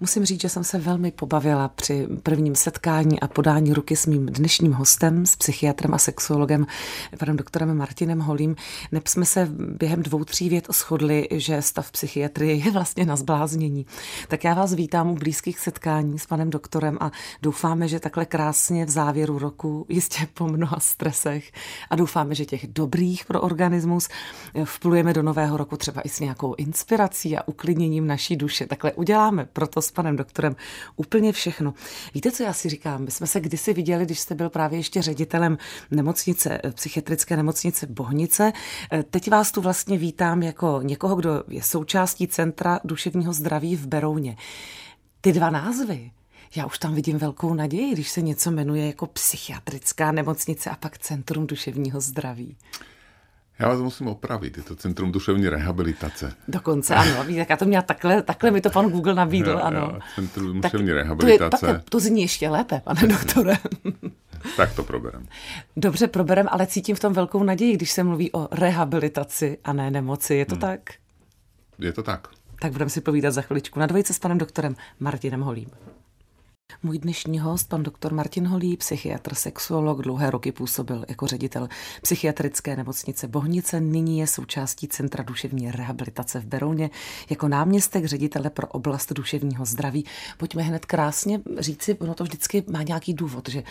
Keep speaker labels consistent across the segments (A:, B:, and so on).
A: Musím říct, že jsem se velmi pobavila při prvním setkání a podání ruky s mým dnešním hostem, s psychiatrem a sexuologem, panem doktorem Martinem Holím. Neb jsme se během dvou, tří vět shodli, že stav psychiatrie je vlastně na zbláznění. Tak já vás vítám u blízkých setkání s panem doktorem a doufáme, že takhle krásně v závěru roku, jistě po mnoha stresech a doufáme, že těch dobrých pro organismus vplujeme do nového roku třeba i s nějakou inspirací a uklidněním naší duše. Takhle uděláme proto s panem doktorem úplně všechno. Víte, co já si říkám? My jsme se kdysi viděli, když jste byl právě ještě ředitelem nemocnice, psychiatrické nemocnice Bohnice. Teď vás tu vlastně vítám jako někoho, kdo je součástí Centra duševního zdraví v Berouně. Ty dva názvy, já už tam vidím velkou naději, když se něco jmenuje jako psychiatrická nemocnice a pak Centrum duševního zdraví.
B: Já vás musím opravit, je to Centrum duševní rehabilitace.
A: Dokonce, ano. Víte, já to měla takhle, takhle mi to pan Google nabídl,
B: jo,
A: ano.
B: Jo, Centrum duševní tak rehabilitace.
A: To, je, tak, to zní ještě lépe, pane doktore.
B: tak to proberem.
A: Dobře, proberem, ale cítím v tom velkou naději, když se mluví o rehabilitaci a ne nemoci. Je to hmm. tak?
B: Je to tak.
A: Tak budeme si povídat za chviličku na dvojice s panem doktorem Martinem Holím. Můj dnešní host, pan doktor Martin Holí, psychiatr, sexuolog, dlouhé roky působil jako ředitel psychiatrické nemocnice Bohnice, nyní je součástí Centra duševní rehabilitace v Berouně jako náměstek ředitele pro oblast duševního zdraví. Pojďme hned krásně říci, ono to vždycky má nějaký důvod, že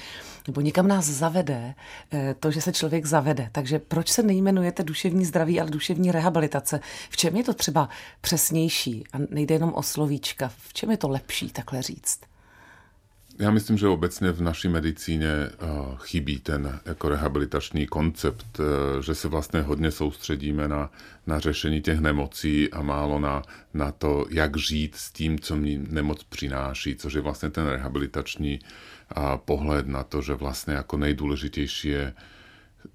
A: nebo někam nás zavede eh, to, že se člověk zavede. Takže proč se nejmenujete duševní zdraví, ale duševní rehabilitace? V čem je to třeba přesnější a nejde jenom o slovíčka? V čem je to lepší takhle říct?
B: Já myslím, že obecně v naší medicíně eh, chybí ten jako rehabilitační koncept, eh, že se vlastně hodně soustředíme na, na řešení těch nemocí a málo na, na to, jak žít s tím, co mi nemoc přináší, což je vlastně ten rehabilitační eh, pohled na to, že vlastně jako nejdůležitější je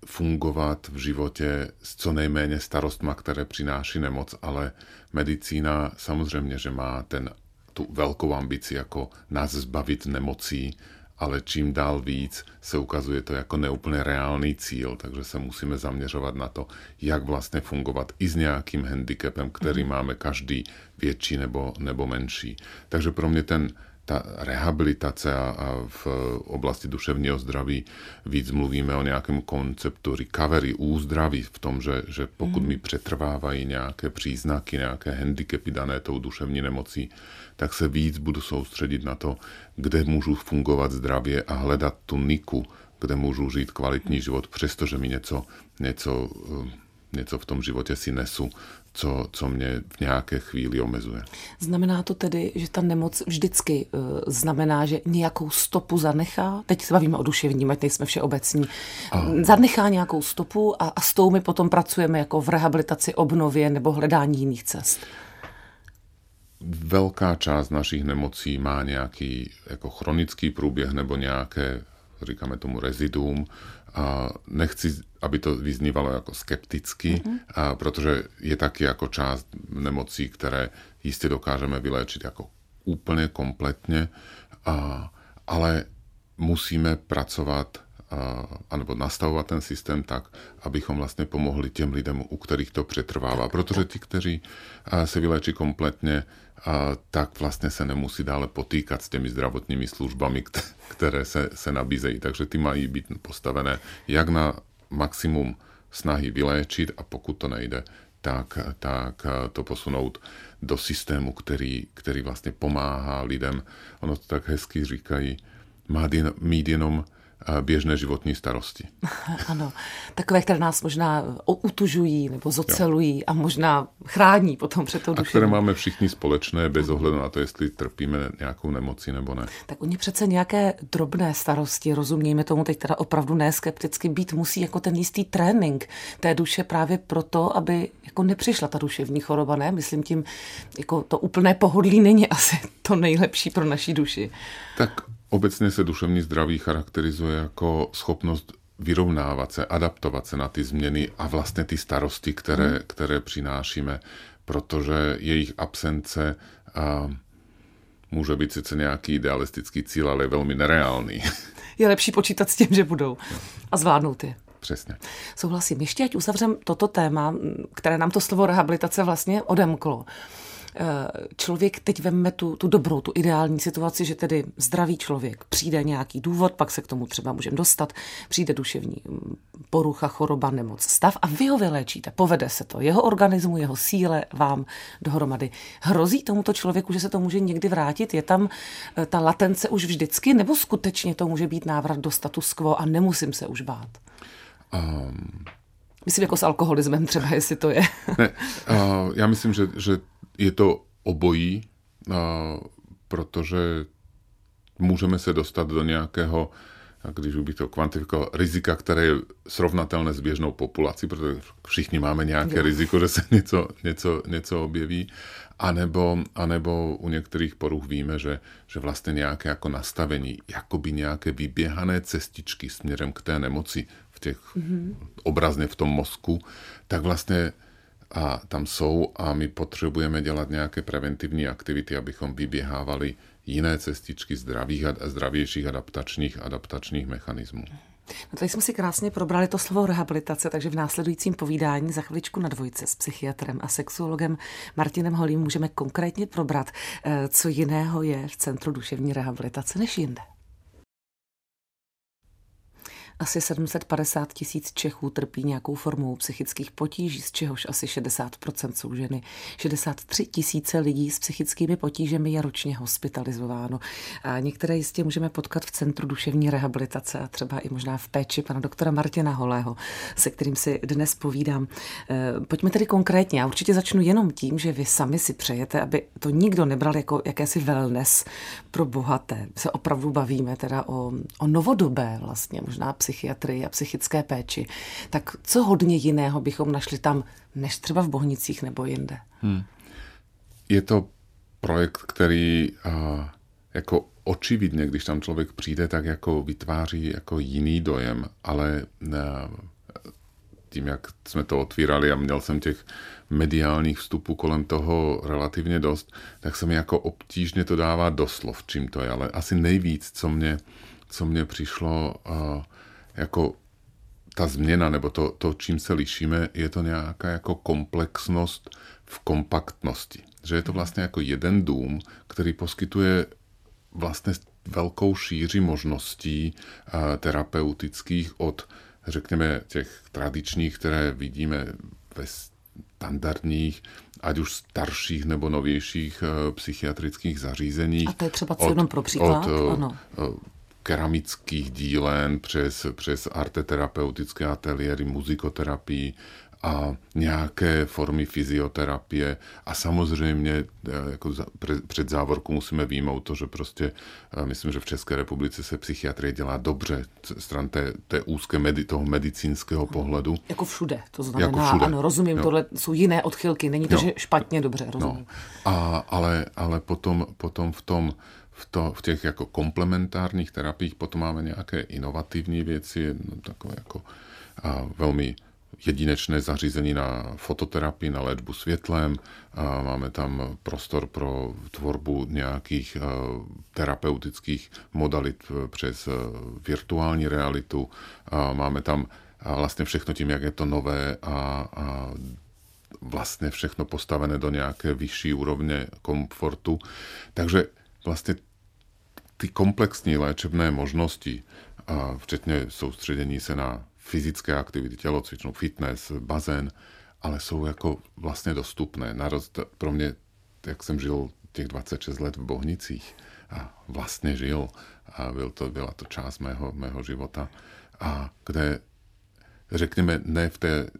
B: fungovat v životě s co nejméně starostma, které přináší nemoc, ale medicína samozřejmě, že má ten tu velkou ambici jako nás zbavit nemocí, ale čím dál víc se ukazuje to jako neúplně reálný cíl, takže se musíme zaměřovat na to, jak vlastně fungovat i s nějakým handicapem, který mm. máme každý větší nebo, nebo menší. Takže pro mě ten ta rehabilitace a, a v oblasti duševního zdraví víc mluvíme o nějakém konceptu recovery, úzdraví v tom, že, že pokud mm. mi přetrvávají nějaké příznaky, nějaké handicapy dané tou duševní nemocí, tak se víc budu soustředit na to, kde můžu fungovat zdravě a hledat tu niku, kde můžu žít kvalitní život, přestože mi něco, něco, eh, něco v tom životě si nesu, co, co mě v nějaké chvíli omezuje.
A: Znamená to tedy, že ta nemoc vždycky uh, znamená, že nějakou stopu zanechá? Teď se bavíme o duševním, ať nejsme všeobecní. A... Zanechá nějakou stopu a, a s tou my potom pracujeme jako v rehabilitaci, obnově nebo hledání jiných cest
B: velká část našich nemocí má nějaký jako chronický průběh nebo nějaké, říkáme tomu reziduum. A nechci, aby to vyznívalo jako skepticky, mm-hmm. a protože je taky jako část nemocí, které jistě dokážeme vyléčit jako úplně kompletně, a, ale musíme pracovat anebo nastavovat ten systém tak, abychom vlastně pomohli těm lidem, u kterých to přetrvává. Protože ti, kteří se vyléčí kompletně, tak vlastně se nemusí dále potýkat s těmi zdravotními službami, které se, se nabízejí. Takže ty mají být postavené jak na maximum snahy vyléčit a pokud to nejde, tak, tak to posunout do systému, který, který vlastně pomáhá lidem. Ono to tak hezky říkají, mít jenom běžné životní starosti.
A: Ano, takové, které nás možná utužují nebo zocelují jo. a možná chrání potom před tou duší.
B: A které máme všichni společné bez ohledu na to, jestli trpíme nějakou nemocí nebo ne.
A: Tak oni přece nějaké drobné starosti, rozumějme tomu teď teda opravdu neskepticky, být musí jako ten jistý trénink té duše právě proto, aby jako nepřišla ta duševní choroba, ne? Myslím tím, jako to úplné pohodlí není asi to nejlepší pro naší duši.
B: Tak Obecně se duševní zdraví charakterizuje jako schopnost vyrovnávat se, adaptovat se na ty změny a vlastně ty starosti, které, hmm. které přinášíme, protože jejich absence a, může být sice nějaký idealistický cíl, ale je velmi nereálný.
A: Je lepší počítat s tím, že budou a zvládnout je.
B: Přesně.
A: Souhlasím. Ještě ať uzavřem toto téma, které nám to slovo rehabilitace vlastně odemklo. Člověk teď veme tu, tu dobrou, tu ideální situaci, že tedy zdravý člověk přijde nějaký důvod, pak se k tomu třeba můžeme dostat, přijde duševní mm, porucha, choroba, nemoc, stav a vy ho vyléčíte, povede se to, jeho organismu, jeho síle vám dohromady. Hrozí tomuto člověku, že se to může někdy vrátit? Je tam eh, ta latence už vždycky, nebo skutečně to může být návrat do status quo a nemusím se už bát? Um, Myslím jako s alkoholismem třeba, jestli to je.
B: ne, uh, já myslím, že, že je to obojí, protože můžeme se dostat do nějakého, když bych to kvantifikoval, rizika, které je srovnatelné s běžnou populací, protože všichni máme nějaké jo. riziko, že se něco, něco, něco objeví. A nebo, a nebo u některých poruch víme, že, že vlastně nějaké jako nastavení, jakoby nějaké vyběhané cestičky směrem k té nemoci v těch, mm-hmm. obrazně v tom mozku, tak vlastně a tam jsou a my potřebujeme dělat nějaké preventivní aktivity, abychom vyběhávali jiné cestičky zdravých a zdravějších adaptačních, adaptačních mechanismů.
A: No tady jsme si krásně probrali to slovo rehabilitace, takže v následujícím povídání za chviličku na dvojce s psychiatrem a sexuologem Martinem Holím můžeme konkrétně probrat, eh, co jiného je v Centru duševní rehabilitace než jinde. Asi 750 tisíc Čechů trpí nějakou formou psychických potíží, z čehož asi 60% jsou ženy. 63 tisíce lidí s psychickými potížemi je ročně hospitalizováno. A některé jistě můžeme potkat v Centru duševní rehabilitace a třeba i možná v péči pana doktora Martina Holého, se kterým si dnes povídám. E, pojďme tedy konkrétně. Já určitě začnu jenom tím, že vy sami si přejete, aby to nikdo nebral jako jakési wellness pro bohaté. Se opravdu bavíme teda o, o novodobé vlastně, možná psychické psychiatrii a psychické péči, tak co hodně jiného bychom našli tam, než třeba v Bohnicích nebo jinde? Hmm.
B: Je to projekt, který uh, jako očividně, když tam člověk přijde, tak jako vytváří jako jiný dojem, ale uh, tím, jak jsme to otvírali a měl jsem těch mediálních vstupů kolem toho relativně dost, tak se mi jako obtížně to dává doslov, čím to je. Ale asi nejvíc, co mě, co mě přišlo uh, jako ta změna, nebo to, to, čím se lišíme, je to nějaká jako komplexnost v kompaktnosti. Že je to vlastně jako jeden dům, který poskytuje vlastně velkou šíři možností uh, terapeutických od, řekněme, těch tradičních, které vidíme ve standardních, ať už starších nebo novějších uh, psychiatrických zařízeních. A
A: to je třeba co jenom pro příklad? Od, uh, ano
B: keramických dílen přes, přes arteterapeutické ateliéry, muzikoterapii a nějaké formy fyzioterapie. A samozřejmě eh, jako za, pre, před závorku musíme výjmout to, že prostě eh, myslím, že v České republice se psychiatrie dělá dobře stran té, té úzké medi, toho medicínského pohledu.
A: Jako všude, to znamená, jako všude. ano, rozumím, jo. tohle jsou jiné odchylky, není to, jo. že špatně, dobře, rozumím.
B: No. A, ale, ale potom, potom v tom v, to, v těch jako komplementárních terapiích potom máme nějaké inovativní věci, no, takové jako a velmi jedinečné zařízení na fototerapii, na léčbu světlem, a máme tam prostor pro tvorbu nějakých terapeutických modalit přes virtuální realitu, a máme tam vlastně všechno tím, jak je to nové a, a vlastně všechno postavené do nějaké vyšší úrovně komfortu. Takže vlastně ty komplexní léčebné možnosti, včetně soustředění se na fyzické aktivity, tělocvičnou, fitness, bazén, ale jsou jako vlastně dostupné. Pro mě, jak jsem žil těch 26 let v Bohnicích a vlastně žil a byl to, byla to část mého, mého života, a kde řekněme ne v té,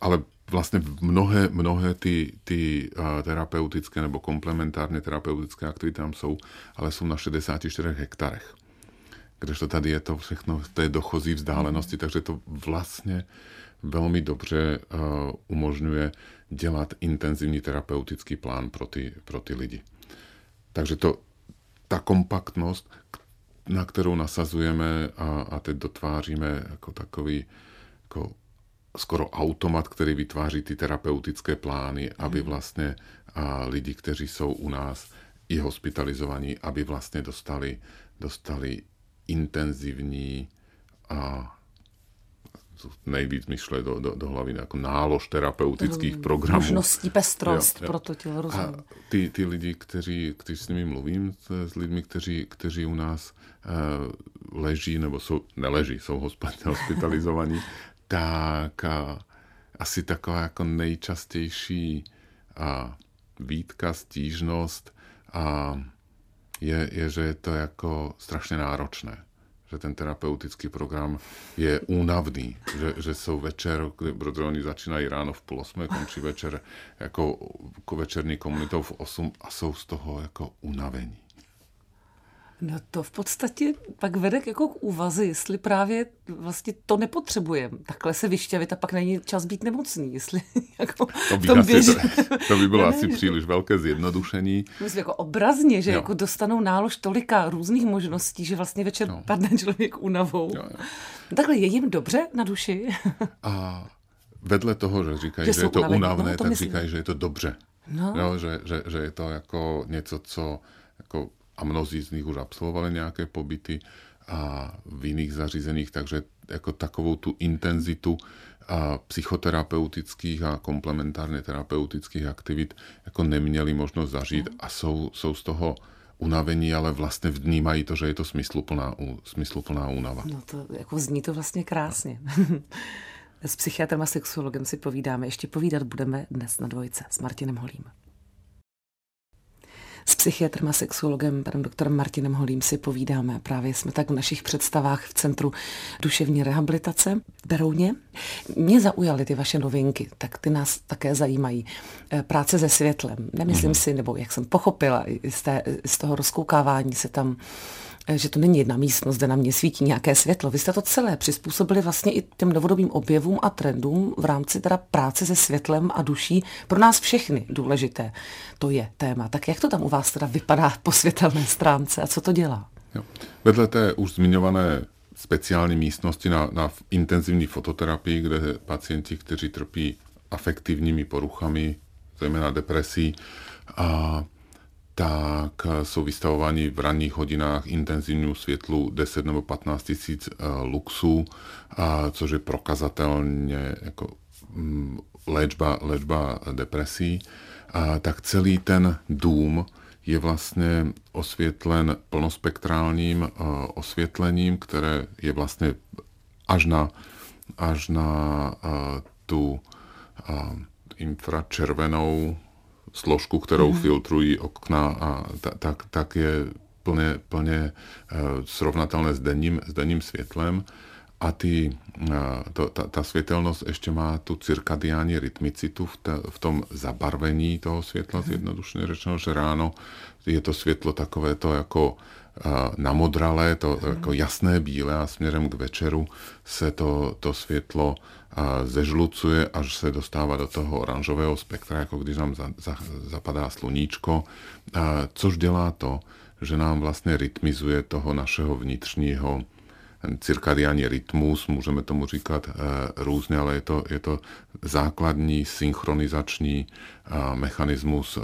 B: ale vlastně mnohé, mnohé ty, ty terapeutické nebo komplementárně terapeutické aktivity tam jsou, ale jsou na 64 hektarech. Kdežto tady je to všechno v té dochozí vzdálenosti, takže to vlastně velmi dobře uh, umožňuje dělat intenzivní terapeutický plán pro ty, pro ty lidi. Takže to, ta kompaktnost, na kterou nasazujeme a, a teď dotváříme jako takový jako skoro automat, který vytváří ty terapeutické plány, aby hmm. vlastně a lidi, kteří jsou u nás i hospitalizovaní, aby vlastně dostali, dostali intenzivní a nejvíc myšle do, do, do hlavy jako nálož terapeutických programů.
A: Možností pestrost jo, jo. pro to tělo, rozumím. A
B: ty, ty lidi, kteří, když s nimi mluvím, s lidmi, kteří, kteří u nás uh, leží, nebo jsou, neleží, jsou hospitalizovaní, tak uh, asi taková jako nejčastější uh, výtka, stížnost uh, je, je, že je to jako strašně náročné že ten terapeutický program je únavný, že, že jsou večer, protože oni začínají ráno v půl osmé, končí večer jako večerní komunitou v osm a jsou z toho jako unavení.
A: No to v podstatě pak vede jako k úvaze, jestli právě vlastně to nepotřebujeme. Takhle se vyšťavit a pak není čas být nemocný. Jestli jako
B: to, by asi, to, to by bylo ne, asi příliš velké zjednodušení.
A: Myslím jako obrazně, že jo. jako dostanou nálož tolika různých možností, že vlastně večer no. padne člověk únavou. Jo, jo. Takhle je jim dobře na duši?
B: a vedle toho, že říkají, že, že je to unavení. únavné, no, to tak myslím. říkají, že je to dobře. No. Jo, že, že, že je to jako něco, co jako a mnozí z nich už absolvovali nějaké pobyty a v jiných zařízeních, takže jako takovou tu intenzitu a psychoterapeutických a komplementárně terapeutických aktivit jako neměli možnost zažít a jsou, jsou z toho unavení, ale vlastně vnímají to, že je to smysluplná, smysluplná únava.
A: No to jako zní to vlastně krásně. S psychiatrem a sexuologem si povídáme. Ještě povídat budeme dnes na dvojce s Martinem Holím. S psychiatrem a sexuologem, panem doktorem Martinem Holím si povídáme. Právě jsme tak v našich představách v Centru duševní rehabilitace Berouně. Mě zaujaly ty vaše novinky, tak ty nás také zajímají. Eh, práce se světlem. Nemyslím mm. si, nebo jak jsem pochopila, z, té, z toho rozkoukávání se tam že to není jedna místnost, kde na mě svítí nějaké světlo. Vy jste to celé přizpůsobili vlastně i těm novodobým objevům a trendům v rámci teda práce se světlem a duší. Pro nás všechny důležité to je téma. Tak jak to tam u vás teda vypadá po světelné stránce a co to dělá?
B: Jo. Vedle té už zmiňované speciální místnosti na, na intenzivní fototerapii, kde pacienti, kteří trpí afektivními poruchami, zejména depresí, a tak eh, jsou vystavováni v ranních hodinách intenzivnímu světlu 10 nebo 15 tisíc eh, luxů, což je prokazatelně jako mm, léčba, léčba depresí, tak celý ten dům je vlastně osvětlen plnospektrálním eh, osvětlením, které je vlastně až na, až na tu infračervenou složku, kterou mm. filtrují okna a ta, tak, tak je plně, plně uh, srovnatelné s denním, s denním světlem. A ty, uh, to, ta, ta světelnost ještě má tu cirkadiální rytmicitu v, te, v tom zabarvení toho světla, mm. zjednodušeně řečeno, že ráno je to světlo takové to jako namodralé, to mm. jako jasné bílé a směrem k večeru se to, to světlo zežlucuje, až se dostává do toho oranžového spektra, jako když nám za, za, zapadá sluníčko, což dělá to, že nám vlastně rytmizuje toho našeho vnitřního cirkadiální rytmus, můžeme tomu říkat e, různě, ale je to, je to základní synchronizační e, mechanismus e,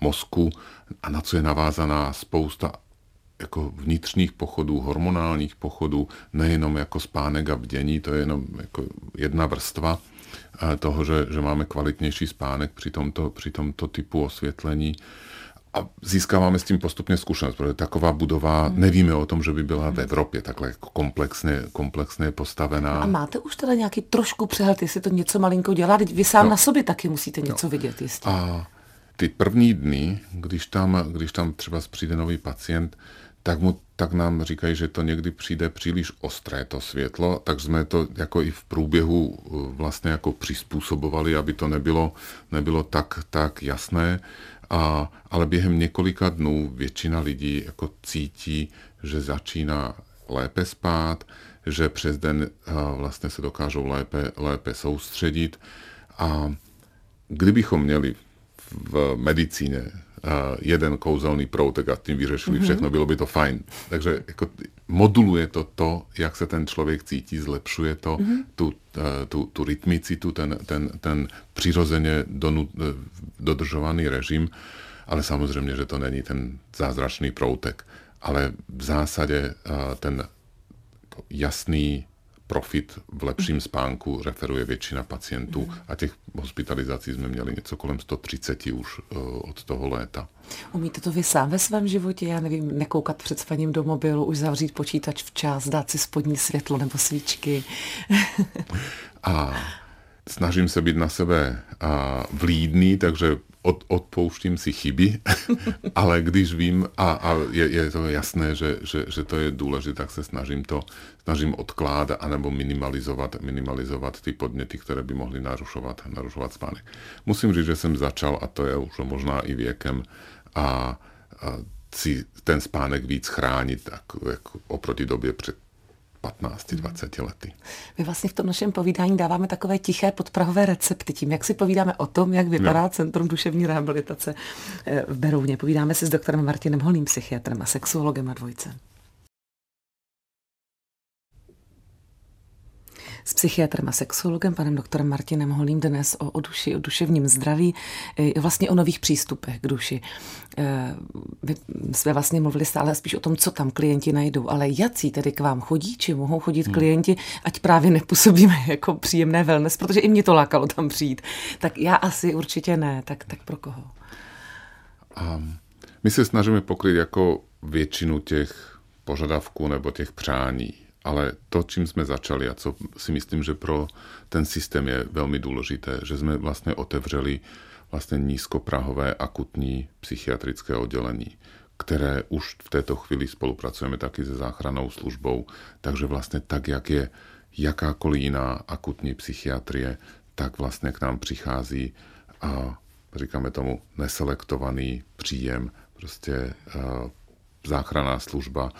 B: mozku a na co je navázaná spousta jako vnitřních pochodů, hormonálních pochodů, nejenom jako spánek a bdění, to je jenom jako jedna vrstva toho, že, že máme kvalitnější spánek při tomto, při tomto typu osvětlení. A získáváme s tím postupně zkušenost, protože taková budova, hmm. nevíme o tom, že by byla v Evropě takhle jako komplexně, komplexně postavená.
A: A máte už teda nějaký trošku přehled, jestli to něco malinko dělá? Vy sám no. na sobě taky musíte něco no. vidět, jistě.
B: A ty první dny, když tam, když tam třeba přijde nový pacient, tak, mu, tak nám říkají, že to někdy přijde příliš ostré to světlo, tak jsme to jako i v průběhu uh, vlastně jako přizpůsobovali, aby to nebylo, nebylo tak, tak jasné. A, ale během několika dnů většina lidí jako cítí, že začíná lépe spát, že přes den uh, vlastně se dokážou lépe, lépe soustředit. A kdybychom měli v medicíně jeden kouzelný proutek a tím vyřešili mm-hmm. všechno, bylo by to fajn. Takže jako moduluje to to, jak se ten člověk cítí, zlepšuje to mm-hmm. tu, eh, tu, tu rytmicitu, ten, ten, ten přirozeně donu, eh, dodržovaný režim, ale samozřejmě, že to není ten zázračný proutek. Ale v zásadě eh, ten jasný profit v lepším spánku referuje většina pacientů a těch hospitalizací jsme měli něco kolem 130 už uh, od toho léta.
A: Umíte to vy sám ve svém životě? Já nevím, nekoukat před spaním do mobilu, už zavřít počítač včas, dát si spodní světlo nebo svíčky.
B: a snažím se být na sebe a vlídný, takže od, odpouštím si chyby, ale když vím, a, a je, je to jasné, že, že, že to je důležité, tak se snažím to snažím odkládat anebo minimalizovat, minimalizovat ty podněty, které by mohly narušovat, narušovat spánek. Musím říct, že jsem začal, a to je už možná i věkem, a, a si ten spánek víc chránit tak, jako oproti době před 15-20 lety.
A: My vlastně v tom našem povídání dáváme takové tiché podprahové recepty tím, jak si povídáme o tom, jak vypadá no. Centrum duševní rehabilitace eh, v Berouně. Povídáme si s doktorem Martinem Holným, psychiatrem a sexuologem na dvojce. S psychiatrem a sexologem, panem doktorem Martinem Holím, dnes o, o duši, o duševním zdraví, vlastně o nových přístupech k duši. My e, jsme vlastně mluvili stále spíš o tom, co tam klienti najdou, ale jací tedy k vám chodí, či mohou chodit hmm. klienti, ať právě nepůsobíme jako příjemné wellness, protože i mě to lákalo tam přijít. Tak já asi určitě ne, tak, tak pro koho?
B: Um, my se snažíme pokryt jako většinu těch požadavků nebo těch přání ale to, čím jsme začali a co si myslím, že pro ten systém je velmi důležité, že jsme vlastně otevřeli vlastně nízkoprahové akutní psychiatrické oddělení, které už v této chvíli spolupracujeme taky se záchranou službou, takže vlastně tak, jak je jakákoliv jiná akutní psychiatrie, tak vlastně k nám přichází a říkáme tomu neselektovaný příjem, prostě záchranná služba,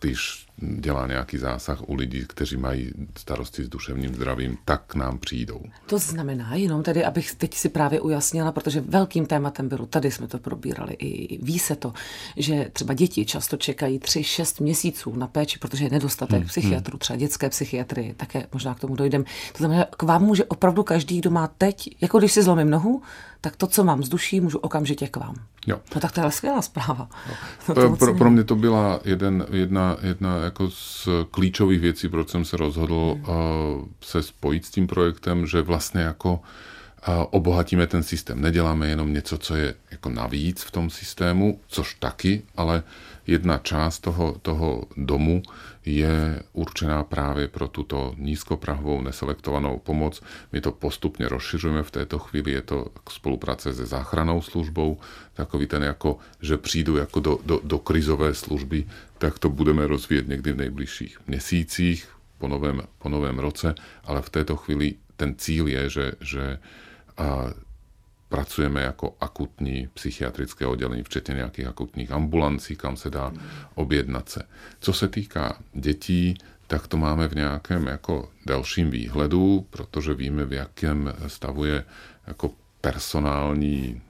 B: když dělá nějaký zásah u lidí, kteří mají starosti s duševním zdravím, tak k nám přijdou.
A: To znamená, jenom tedy, abych teď si právě ujasnila, protože velkým tématem bylo, tady jsme to probírali, i ví se to, že třeba děti často čekají 3-6 měsíců na péči, protože je nedostatek hmm, psychiatrů, hmm. třeba dětské psychiatrie, také možná k tomu dojdem. To znamená, k vám může opravdu každý, kdo má teď, jako když si zlomím nohu, tak to, co mám z duší, můžu okamžitě k vám.
B: Jo.
A: No tak to je skvělá zpráva.
B: No. pro, pro mě to byla jeden, jedna, jedna jako z klíčových věcí, proč jsem se rozhodl hmm. uh, se spojit s tím projektem, že vlastně jako obohatíme ten systém. Neděláme jenom něco, co je jako navíc v tom systému, což taky, ale jedna část toho, toho domu je určená právě pro tuto nízkoprahovou neselektovanou pomoc. My to postupně rozšiřujeme v této chvíli, je to spolupráce se záchranou službou, takový ten jako, že přijdu jako do, do, do krizové služby, tak to budeme rozvíjet někdy v nejbližších měsících, po novém, po novém roce, ale v této chvíli ten cíl je, že, že a pracujeme jako akutní psychiatrické oddělení, včetně nějakých akutních ambulancí, kam se dá objednat se. Co se týká dětí, tak to máme v nějakém jako dalším výhledu, protože víme, v jakém stavu je jako personální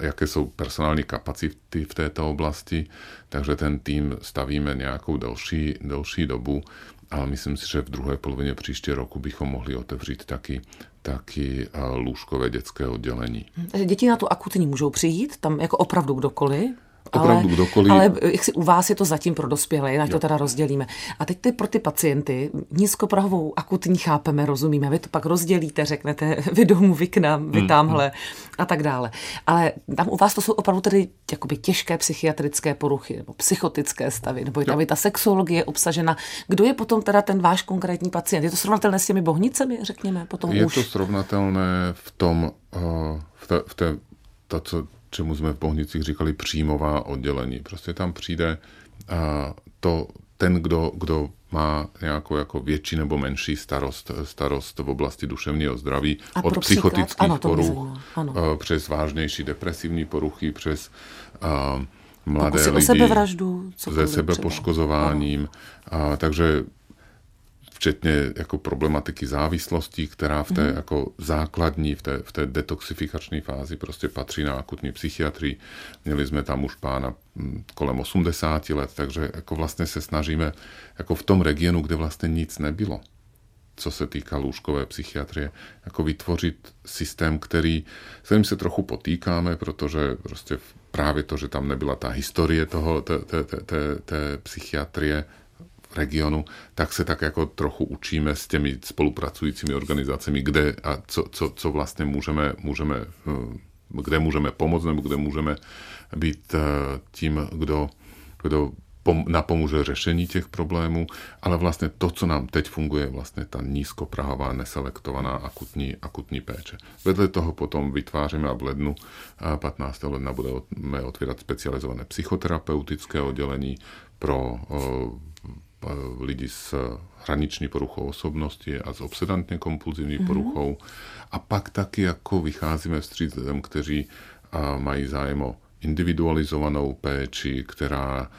B: jaké jsou personální kapacity v této oblasti, takže ten tým stavíme nějakou delší, delší dobu a myslím si, že v druhé polovině příští roku bychom mohli otevřít taky taky eh, lůžkové dětské oddělení.
A: Děti na tu akutní můžou přijít, tam jako opravdu kdokoliv?
B: Opravdu ale, kdokoliv.
A: Ale jak si u vás je to zatím pro dospělé, jinak jo. to teda rozdělíme. A teď ty pro ty pacienty nízkoprahovou akutní chápeme, rozumíme. Vy to pak rozdělíte, řeknete, vy domů, vy k nám, vy hmm, tamhle hmm. a tak dále. Ale tam u vás to jsou opravdu tedy jakoby těžké psychiatrické poruchy nebo psychotické stavy, nebo tam je ta sexuologie obsažena. Kdo je potom teda ten váš konkrétní pacient? Je to srovnatelné s těmi bohnicemi, řekněme? Potom
B: je
A: už?
B: to srovnatelné v tom, uh, v té, v té to, co čemu jsme v Bohnicích říkali příjmová oddělení. Prostě tam přijde a to, ten, kdo, kdo má nějakou jako větší nebo menší starost, starost v oblasti duševního zdraví,
A: a
B: od psychotických
A: ano,
B: poruch přes vážnější depresivní poruchy, přes uh, mladé
A: Pokusy
B: lidi
A: o sebevraždu,
B: se sebepoškozováním. A, takže včetně jako problematiky závislostí, která v té mm. jako základní, v té, v té detoxifikační fázi prostě patří na akutní psychiatrii. Měli jsme tam už pána mm, kolem 80 let, takže jako vlastně se snažíme jako v tom regionu, kde vlastně nic nebylo, co se týká lůžkové psychiatrie, jako vytvořit systém, který, s kterým se trochu potýkáme, protože prostě právě to, že tam nebyla ta historie toho, té, té, té, té psychiatrie, regionu, tak se tak jako trochu učíme s těmi spolupracujícími organizacemi, kde a co, co, co vlastně můžeme, můžeme, kde můžeme pomoct nebo kde můžeme být tím, kdo, kdo napomůže řešení těch problémů, ale vlastně to, co nám teď funguje, je vlastně ta nízkoprahová, neselektovaná akutní, akutní péče. Vedle toho potom vytváříme a v lednu, 15. ledna budeme otvírat specializované psychoterapeutické oddělení pro lidi s hraniční poruchou osobnosti a s obsedantně kompulzivní mm-hmm. poruchou. A pak taky jako vycházíme vstříc lidem, kteří mají zájem o individualizovanou péči, která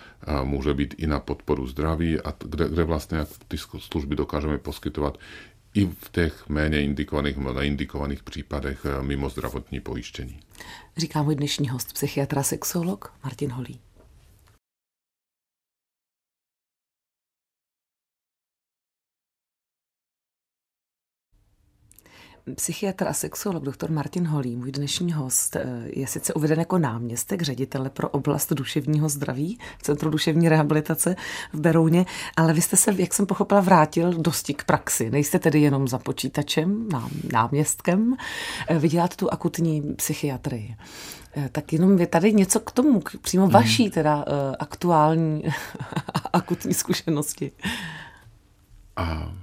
B: může být i na podporu zdraví a kde, kde vlastně ty služby dokážeme poskytovat i v těch méně indikovaných, neindikovaných případech mimo zdravotní pojištění.
A: Říká můj dnešní host, psychiatra, sexolog Martin Holý. Psychiatr a sexuolog dr. Martin Holý, můj dnešní host, eh, je sice uveden jako náměstek ředitele pro oblast duševního zdraví v Centru duševní rehabilitace v Berouně, ale vy jste se, jak jsem pochopila, vrátil dosti k praxi. Nejste tedy jenom za počítačem, náměstkem, eh, vy děláte tu akutní psychiatrii. Eh, tak jenom je tady něco k tomu, k přímo mhm. vaší teda aktuální akutní zkušenosti.
B: A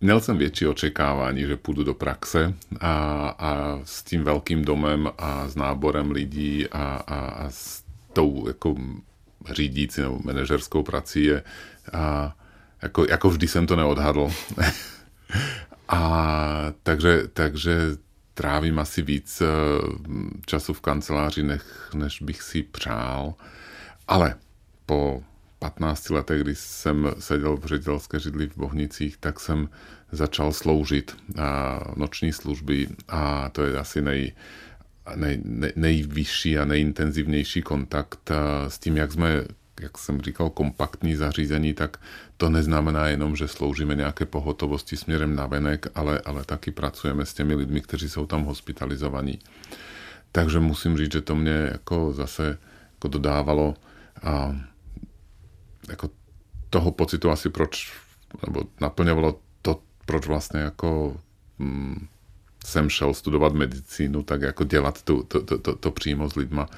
B: Měl jsem větší očekávání, že půjdu do praxe a, a s tím velkým domem a s náborem lidí a, a, a s tou jako řídící nebo manažerskou prací je a jako, jako vždy jsem to neodhadl. a takže, takže trávím asi víc eh, času v kanceláři, než, než bych si přál. Ale po 15 letech, kdy jsem seděl v ředitelské židli v Bohnicích, tak jsem začal sloužit noční služby a to je asi nej, nej, nej, nejvyšší a nejintenzivnější kontakt s tím, jak jsme, jak jsem říkal, kompaktní zařízení, tak to neznamená jenom, že sloužíme nějaké pohotovosti směrem na venek, ale, ale taky pracujeme s těmi lidmi, kteří jsou tam hospitalizovaní. Takže musím říct, že to mě jako zase jako dodávalo a jako toho pocitu asi proč, nebo naplňovalo to, proč vlastně jako mm, jsem šel studovat medicínu, tak jako dělat tu, to, to, to, to přímo s lidma.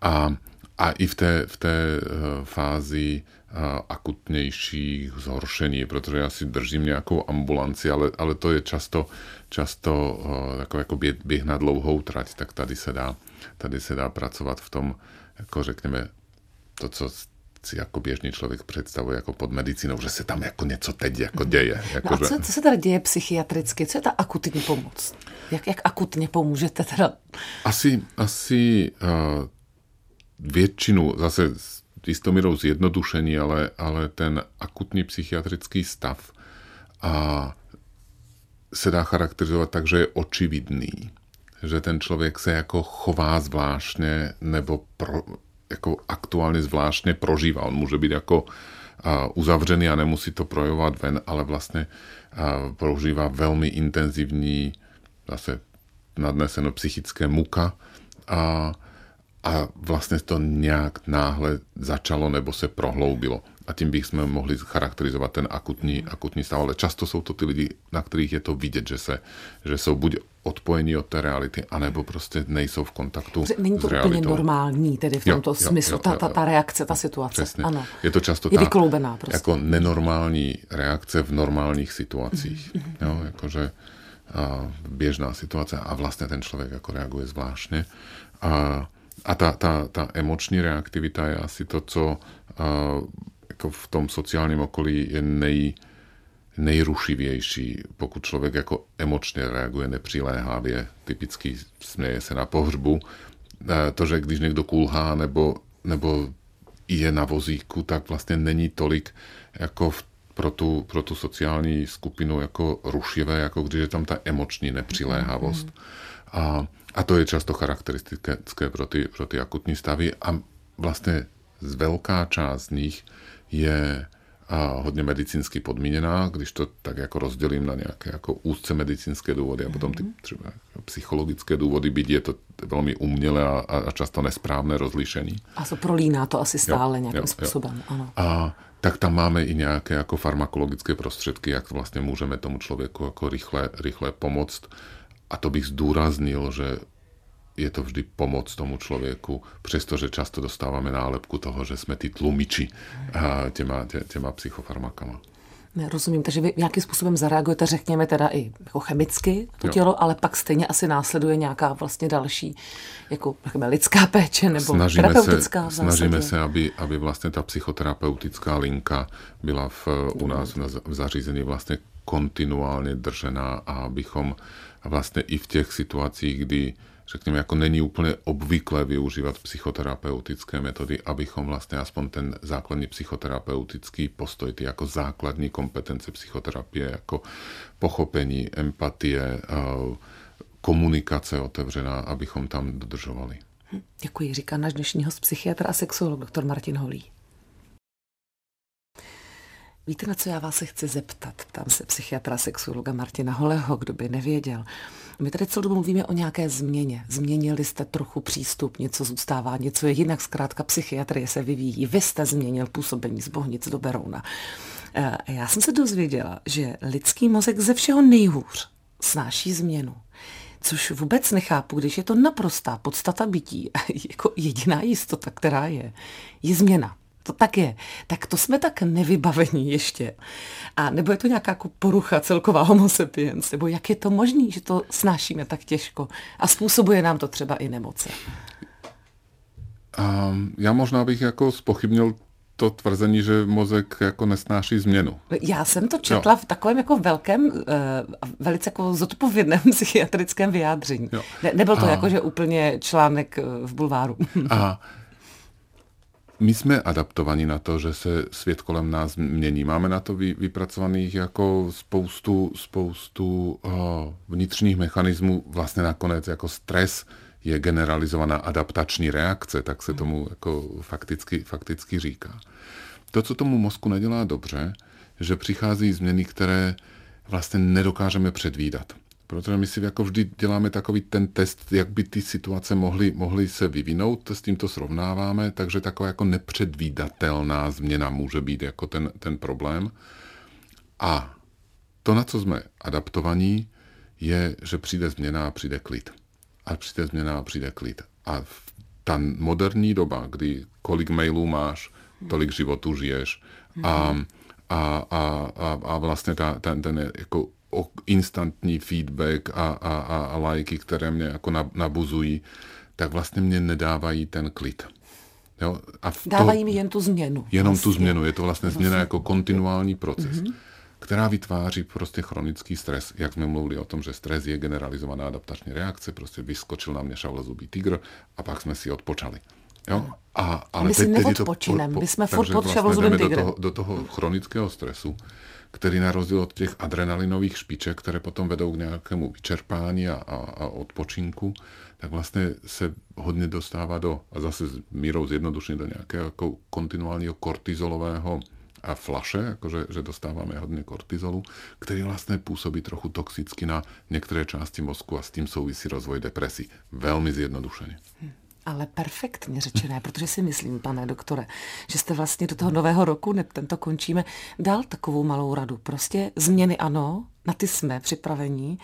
B: A, a i v té, v té uh, fázi uh, akutnějších zhoršení, protože já si držím nějakou ambulanci, ale, ale to je často, často uh, jako, jako běh, běh na dlouhou trať, tak tady se dá, tady se dá pracovat v tom, jako řekněme, to, co si jako běžný člověk představuje jako pod medicínou, že se tam jako něco teď jako děje. Jako
A: no a co, co se tady děje psychiatricky? Co je ta akutní pomoc? Jak, jak akutně pomůžete teda?
B: Asi, asi uh, většinu, zase s jistomírou zjednodušení, ale, ale ten akutní psychiatrický stav a se dá charakterizovat tak, že je očividný. Že ten člověk se jako chová zvláštně nebo pro, jako aktuálně zvláštně prožívá. On může být jako uzavřený a nemusí to projevovat ven, ale vlastně prožívá velmi intenzivní zase nadneseno psychické muka a, a vlastně to nějak náhle začalo nebo se prohloubilo a tím bychom mohli charakterizovat ten akutní, akutní stav. Ale často jsou to ty lidi, na kterých je to vidět, že, se, že jsou buď odpojení od té reality, anebo prostě nejsou v kontaktu
A: Není to
B: s
A: úplně normální, tedy v tomto jo, smyslu, jo, jo, ta, ta, ta reakce, ta situace.
B: Přesně.
A: Ano.
B: Je to často
A: je ta prostě.
B: jako nenormální reakce v normálních situacích. Mm-hmm. Jo, jakože a běžná situace a vlastně ten člověk jako reaguje zvláštně. A, a ta, ta, ta emoční reaktivita je asi to, co a, jako v tom sociálním okolí je nej, nejrušivější, pokud člověk jako emočně reaguje nepřiléhavě, typicky směje se na pohřbu. E, to, že když někdo kulhá nebo, nebo je na vozíku, tak vlastně není tolik jako v, pro, tu, pro tu sociální skupinu jako rušivé, jako když je tam ta emoční nepřiléhavost. Mm. A, a to je často charakteristické pro ty, pro ty akutní stavy a vlastně z velká část z nich je a hodně medicínsky podmíněná, když to tak jako rozdělím na nějaké jako úzce medicínské důvody a potom ty mhm. třeba psychologické důvody, byť je to velmi umělé a, a často nesprávné rozlišení.
A: A to prolíná to asi stále jo, nějakým jo, způsobem, jo. ano.
B: A tak tam máme i nějaké jako farmakologické prostředky, jak vlastně můžeme tomu člověku jako rychle, rychle pomoct. A to bych zdůraznil, že je to vždy pomoc tomu člověku, přestože často dostáváme nálepku toho, že jsme ty tlumiči těma, tě, těma psychofarmakama.
A: Rozumím, takže vy nějakým způsobem zareagujete, řekněme teda i jako chemicky to jo. tělo, ale pak stejně asi následuje nějaká vlastně další jako řekněme, lidská péče nebo snažíme terapeutická
B: se, Snažíme se, aby, aby vlastně ta psychoterapeutická linka byla v, u nás v zařízení vlastně kontinuálně držená a abychom vlastně i v těch situacích, kdy řekněme, jako není úplně obvyklé využívat psychoterapeutické metody, abychom vlastně aspoň ten základní psychoterapeutický postoj, ty jako základní kompetence psychoterapie, jako pochopení, empatie, eh, komunikace otevřená, abychom tam dodržovali.
A: Hm, děkuji, říká náš dnešní host a sexuolog, doktor Martin Holý. Víte, na co já vás se chci zeptat? Tam se psychiatra sexuologa Martina Holeho, kdo by nevěděl. My tady celou dobu mluvíme o nějaké změně. Změnili jste trochu přístup, něco zůstává, něco je jinak. Zkrátka psychiatrie se vyvíjí. Vy jste změnil působení z Bohnic do Berouna. Eh, já jsem se dozvěděla, že lidský mozek ze všeho nejhůř snáší změnu. Což vůbec nechápu, když je to naprostá podstata bytí, jako jediná jistota, která je, je změna to tak je. Tak to jsme tak nevybavení ještě. A nebo je to nějaká jako porucha celková homo sapiens, nebo jak je to možné, že to snášíme tak těžko a způsobuje nám to třeba i nemoce?
B: Um, já možná bych jako spochybnil to tvrzení, že mozek jako nesnáší změnu.
A: Já jsem to četla jo. v takovém jako velkém, uh, velice jako zodpovědném psychiatrickém vyjádření. Ne, nebyl to a... jako, že úplně článek eh, v bulváru.
B: A my jsme adaptovaní na to, že se svět kolem nás mění. Máme na to vypracovaných jako spoustu, spoustu oh, vnitřních mechanismů. Vlastně nakonec jako stres je generalizovaná adaptační reakce, tak se tomu jako fakticky, fakticky říká. To, co tomu mozku nedělá dobře, že přichází změny, které vlastně nedokážeme předvídat. Protože my si jako vždy děláme takový ten test, jak by ty situace mohly, mohly se vyvinout, s tím to srovnáváme, takže taková jako nepředvídatelná změna může být jako ten, ten problém. A to, na co jsme adaptovaní, je, že přijde změna a přijde klid. A přijde změna a přijde klid. A ta moderní doba, kdy kolik mailů máš, tolik životů žiješ a, a, a, a, a vlastně ta, ten, ten jako instantní feedback a, a, a, a lajky, které mě jako nabuzují, tak vlastně mě nedávají ten klid.
A: Jo? A v Dávají to, mi jen tu změnu.
B: Jenom vlastně. tu změnu. Je to vlastně, vlastně. změna jako kontinuální proces, mm-hmm. která vytváří prostě chronický stres. Jak jsme mluvili o tom, že stres je generalizovaná adaptační reakce, prostě vyskočil na mě šavlozubý tygr a pak jsme si odpočali. Jo?
A: A, ale my si neodpočinem, my jsme furt pod vlastně
B: do toho, do toho chronického stresu, který na rozdíl od těch adrenalinových špiček, které potom vedou k nějakému vyčerpání a, a, a odpočinku, tak vlastně se hodně dostává do, a zase s mírou zjednodušení do nějakého jako kontinuálního kortizolového a flaše, jakože že dostáváme hodně kortizolu, který vlastně působí trochu toxicky na některé části mozku a s tím souvisí rozvoj depresí. Velmi zjednodušeně. Hmm
A: ale perfektně řečené, protože si myslím, pane doktore, že jste vlastně do toho nového roku, ne, tento končíme, dal takovou malou radu. Prostě změny ano, na ty jsme připravení,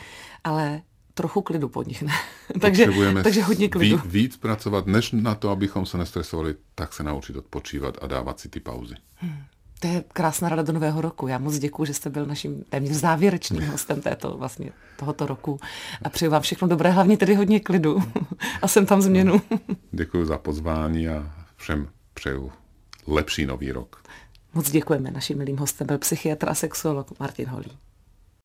A: ale trochu klidu pod nich, ne? takže, takže hodně klidu.
B: Víc, víc pracovat, než na to, abychom se nestresovali, tak se naučit odpočívat a dávat si ty pauzy. Hmm.
A: To je krásná rada do nového roku. Já moc děkuji, že jste byl naším téměř závěrečným hostem této, vlastně, tohoto roku. A přeju vám všechno dobré, hlavně tedy hodně klidu. A jsem tam změnu.
B: Děkuji za pozvání a všem přeju lepší nový rok.
A: Moc děkujeme. Naším milým hostem byl psychiatr a sexuolog Martin Holý.